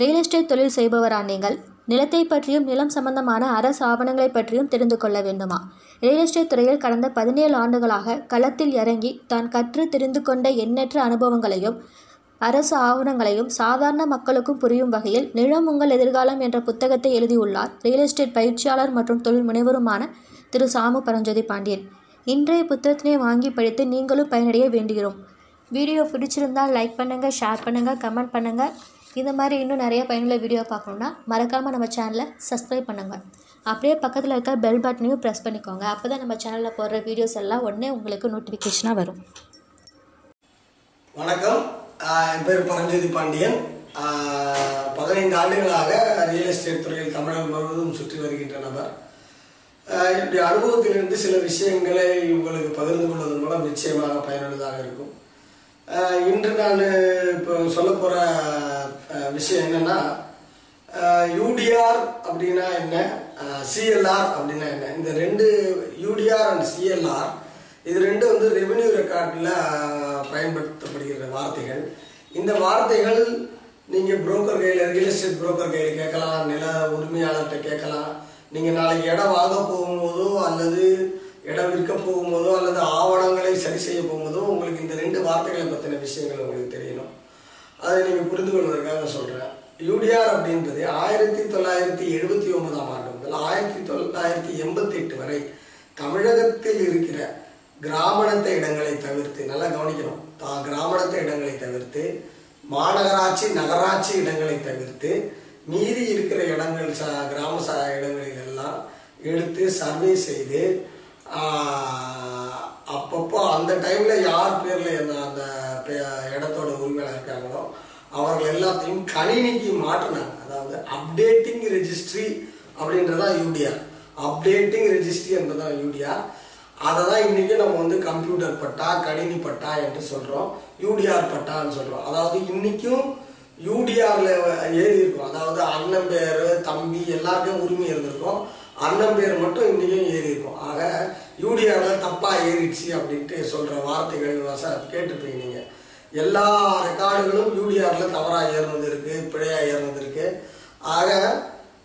Real estate தொழில் செய்பவரா நீங்கள்? நிலத்தை பற்றியும் நிலம் சம்பந்தமான அரசு ஆவணங்களை பற்றியும் தெரிந்து கொள்ள வேண்டுமா? ரியல் எஸ்டேட் துறையில் கடந்த பதினேழு ஆண்டுகளாக களத்தில் இறங்கி தான் கற்று தெரிந்து கொண்ட எண்ணற்ற அனுபவங்களையும் அரசு ஆவணங்களையும் சாதாரண மக்களுக்கும் புரியும் வகையில் நிலம் உங்கள் எதிர்காலம் என்ற புத்தகத்தை எழுதியுள்ளார் ரியல் எஸ்டேட் பயிற்சியாளர் மற்றும் தொழில் முனைவருமான திரு சாமு பரஞ்சோதி பாண்டியன். இன்றைய புத்தகத்தினை வாங்கி படித்து நீங்களும் பயனடைய வேண்டுகிறோம். வீடியோ பிடிச்சிருந்தால் லைக் பண்ணுங்கள் ஷேர் பண்ணுங்கள் கமெண்ட் பண்ணுங்கள் இந்த மாதிரி இன்னும் நிறைய பயனுள்ள வீடியோ பார்க்கணுன்னா மறக்காமல் நம்ம சேனலை சப்ஸ்கிரைப் பண்ணுங்கள் அப்படியே பக்கத்தில் இருக்க பெல் பட்டனையும் ப்ரெஸ் பண்ணிக்கோங்க. அப்போ தான் நம்ம சேனலில் போடுற வீடியோஸ் எல்லாம் உடனே உங்களுக்கு நோட்டிஃபிகேஷனாக வரும். வணக்கம். என் பேர் பரஞ்சோதி பாண்டியன். பதினைந்து ஆண்டுகளாக ரியல் எஸ்டேட் துறையில் தமிழகம் முழுவதும் சுற்றி வருகின்ற நபர். என்னுடைய அனுபவத்திலிருந்து சில விஷயங்களை உங்களுக்கு பகிர்ந்து கொள்வதன் மூலம் நிச்சயமாக பயனுள்ளதாக இருக்கும். இன்று நான் இப்போ சொல்ல போகிற விஷயம் என்னன்னா யூடிஆர் அப்படின்னா என்ன? சிஎல்ஆர் அப்படின்னா என்ன? இந்த ரெண்டு யூடிஆர் அண்ட் சிஎல்ஆர் இது ரெண்டு வந்து ரெவென்யூ ரெக்கார்டில் பயன்படுத்தப்படுகிற வார்த்தைகள். இந்த வார்த்தைகள் நீங்கள் புரோக்கர் கையில் ரியல் எஸ்டேட் புரோக்கர் கையில் கேட்கலாம் நில உரிமையாளர்கிட்ட கேட்கலாம். நீங்கள் நாளைக்கு இடம் வாங்க போகும்போதோ அல்லது இடம் விற்க போகும்போதோ அல்லது ஆவணங்களை சரி செய்ய போகும்போதோ உங்களுக்கு இந்த ரெண்டு வார்த்தைகளை பற்றின விஷயங்கள் உங்களுக்கு தெரியணும். அதை நீங்கள் புரிந்து கொள்வதற்காக சொல்கிறேன் யூடிஆர் அப்படின்றது ஆயிரத்தி தொள்ளாயிரத்தி எழுபத்தி ஒன்பதாம் ஆண்டு முதல் ஆயிரத்தி தொள்ளாயிரத்தி எண்பத்தி எட்டு வரை தமிழகத்தில் இருக்கிற கிராமணத்த இடங்களை தவிர்த்து நல்லா கவனிக்கணும். தா கிராமணத்த இடங்களை தவிர்த்து மாநகராட்சி நகராட்சி இடங்களை தவிர்த்து மீதி இருக்கிற இடங்கள் ச கிராம ச இடங்களில் எல்லாம் எடுத்து சர்வே செய்து அப்பப்போ அந்த டைம்ல யார் பேர்ல அந்த அந்த பே- இடத்தோட உரிமையாளர் இருக்காங்களோ அவர்கள் எல்லாத்தையும் கணினிக்கு மாற்றினாங்க. அதாவது அப்டேட்டிங் ரெஜிஸ்ட்ரி அப்படின்றதான் யூடிஆர் அப்டேட்டிங் ரெஜிஸ்ட்ரி என்றதான் யூடிஆர் அதை தான் இன்னைக்கு நம்ம வந்து கம்ப்யூட்டர் பட்டா கணினி பட்டா என்று சொல்றோம். யூடிஆர் பட்டான்னு சொல்றோம். அதாவது இன்னைக்கும் யூடிஆர்ல ஏறி இருக்கும். அதாவது அண்ணன் பேர் தம்பி எல்லாருக்கும் உரிமை இருந்திருக்கும். அண்ணன் பேர் மட்டும் இன்றைக்கும் ஏறி இருக்கும் ஆக யூடிஆரில் தப்பாக ஏறிடுச்சு அப்படின்ட்டு சொல்கிற வார்த்தைகள் சார் கேட்டுப்பீங்க நீங்கள் எல்லா ரெக்கார்டுகளும் யூடிஆரில் தவறாக ஏறினது இருக்குது பிழையாக ஏறினது இருக்குது ஆக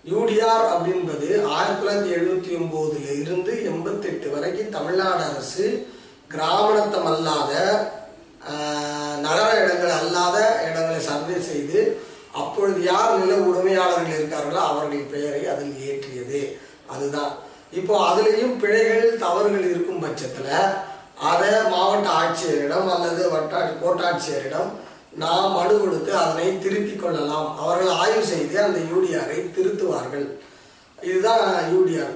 யூடிஆர் அப்படின்பது ஆயிரத்தி தொள்ளாயிரத்தி எழுபத்தி ஒம்போதுல இருந்து எண்பத்தெட்டு வரைக்கும் தமிழ்நாடு அரசு கிராமணத்தம் அல்லாத நகர இடங்கள் அல்லாத இடங்களை சர்வே செய்து அப்பொழுது யார் நில உரிமையாளர்கள் இருக்கார்களோ அவருடைய பெயரை அதில் ஏற்றியது. அதுதான். இப்போ அதுலேயும் பிழைகள் தவறுகள் இருக்கும் பட்சத்தில் அதை மாவட்ட ஆட்சியரிடம் அல்லது வட்டா கோட்டாட்சியரிடம் நாம் மனு கொடுத்து அதனை திருத்தி கொள்ளலாம். அவர்கள் ஆய்வு செய்து அந்த யூடிஆரை திருத்துவார்கள். இதுதான் யூடிஆர்.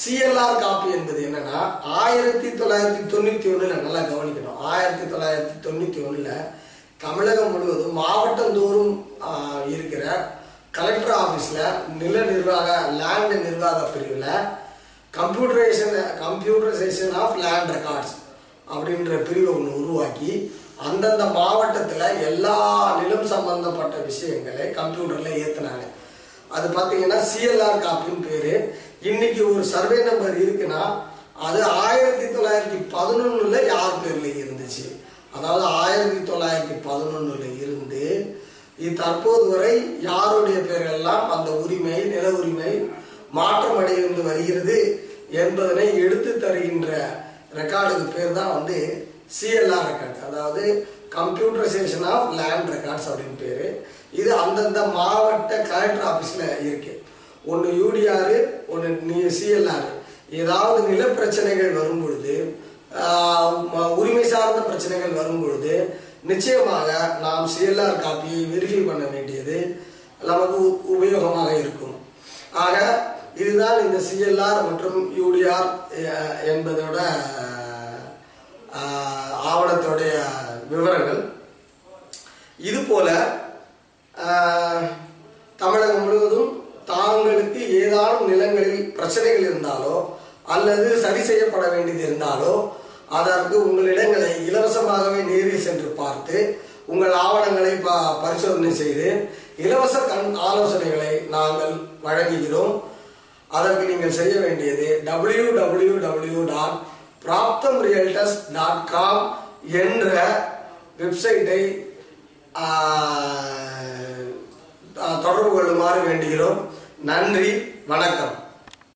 சிஎல்ஆர் காப்பி என்பது என்னன்னா ஆயிரத்தி தொள்ளாயிரத்தி தொண்ணூத்தி ஒண்ணுல நல்லா கவனிக்கணும். ஆயிரத்தி தொள்ளாயிரத்தி தொண்ணூத்தி ஒண்ணுல தமிழகம் முழுவதும் மாவட்டந்தோறும் இருக்கிற கலெக்டர் ஆஃபீஸில் நில நிர்வாக லேண்ட் நிர்வாக பிரிவில் computerisation computerisation of land records அப்படின்ற பிரிவை ஒன்று உருவாக்கி அந்தந்த மாவட்டத்தில் எல்லா நிலம் சம்பந்தப்பட்ட விஷயங்களை கம்ப்யூட்டரில் ஏற்றுனாங்க அது பார்த்தீங்கன்னா சிஎல்ஆர் காப்பின்னு பேர். இன்னைக்கு ஒரு சர்வே நம்பர் இருக்குன்னா அது ஆயிரத்தி தொள்ளாயிரத்தி பதினொன்னுல யார் பேர்ல இருந்துச்சு அதாவது ஆயிரத்தி தொள்ளாயிரத்தி பதினொன்னுல இருந்து இது தற்போது வரை யாருடைய பெயரெல்லாம் அந்த உரிமை நில உரிமை மாற்றம் அடைந்து வருகிறது என்பதனை எடுத்து தருகின்ற ரெக்கார்டுக்கு பேர் தான் வந்து சிஎல்ஆர் ரெக்கார்ட் அதாவது கம்ப்யூட்டரைசேஷன் ஆஃப் லேண்ட் ரெக்கார்ட்ஸ் அப்படின்னு பேரு. இது அந்தந்த மாவட்ட கலெக்டர் ஆஃபீஸில் இருக்கு. ஒன்று யூடிஆர் ஒன்று சிஎல்ஆர் ஏதாவது நில பிரச்சனைகள் வரும் பொழுது உரிமை சார்ந்த பிரச்சனைகள் வரும் பொழுது நிச்சயமாக நாம் சிஎல்ஆர் காப்பியை வெரிஃபை பண்ண வேண்டியது நமக்கு உபயோகமாக இருக்கும். ஆக இதுதான் இந்த சிஎல்ஆர் மற்றும் யூடிஆர் என்பதோட ஆவணத்தோடைய விவரங்கள். இது போல தமிழகம் முழுவதும் தாங்களுக்கு ஏதானும் நிலங்களில் பிரச்சனைகள் இருந்தாலோ அல்லது சரி செய்யப்பட வேண்டியது இருந்தாலோ அதற்கு உங்கள் இடங்களை இலவசமாகவே நேரில் சென்று பார்த்து உங்கள் ஆவணங்களை ப- பரிசோதனை செய்து இலவச கண் ஆலோசனைகளை நாங்கள் வழங்குகிறோம். அதற்கு நீங்கள் செய்ய வேண்டியது W W W dot Praptham realtors dot com என்ற வெப்சைட்டை தொடர்பு கொள்ளுமாறு வேண்டுகிறோம். நன்றி வணக்கம்.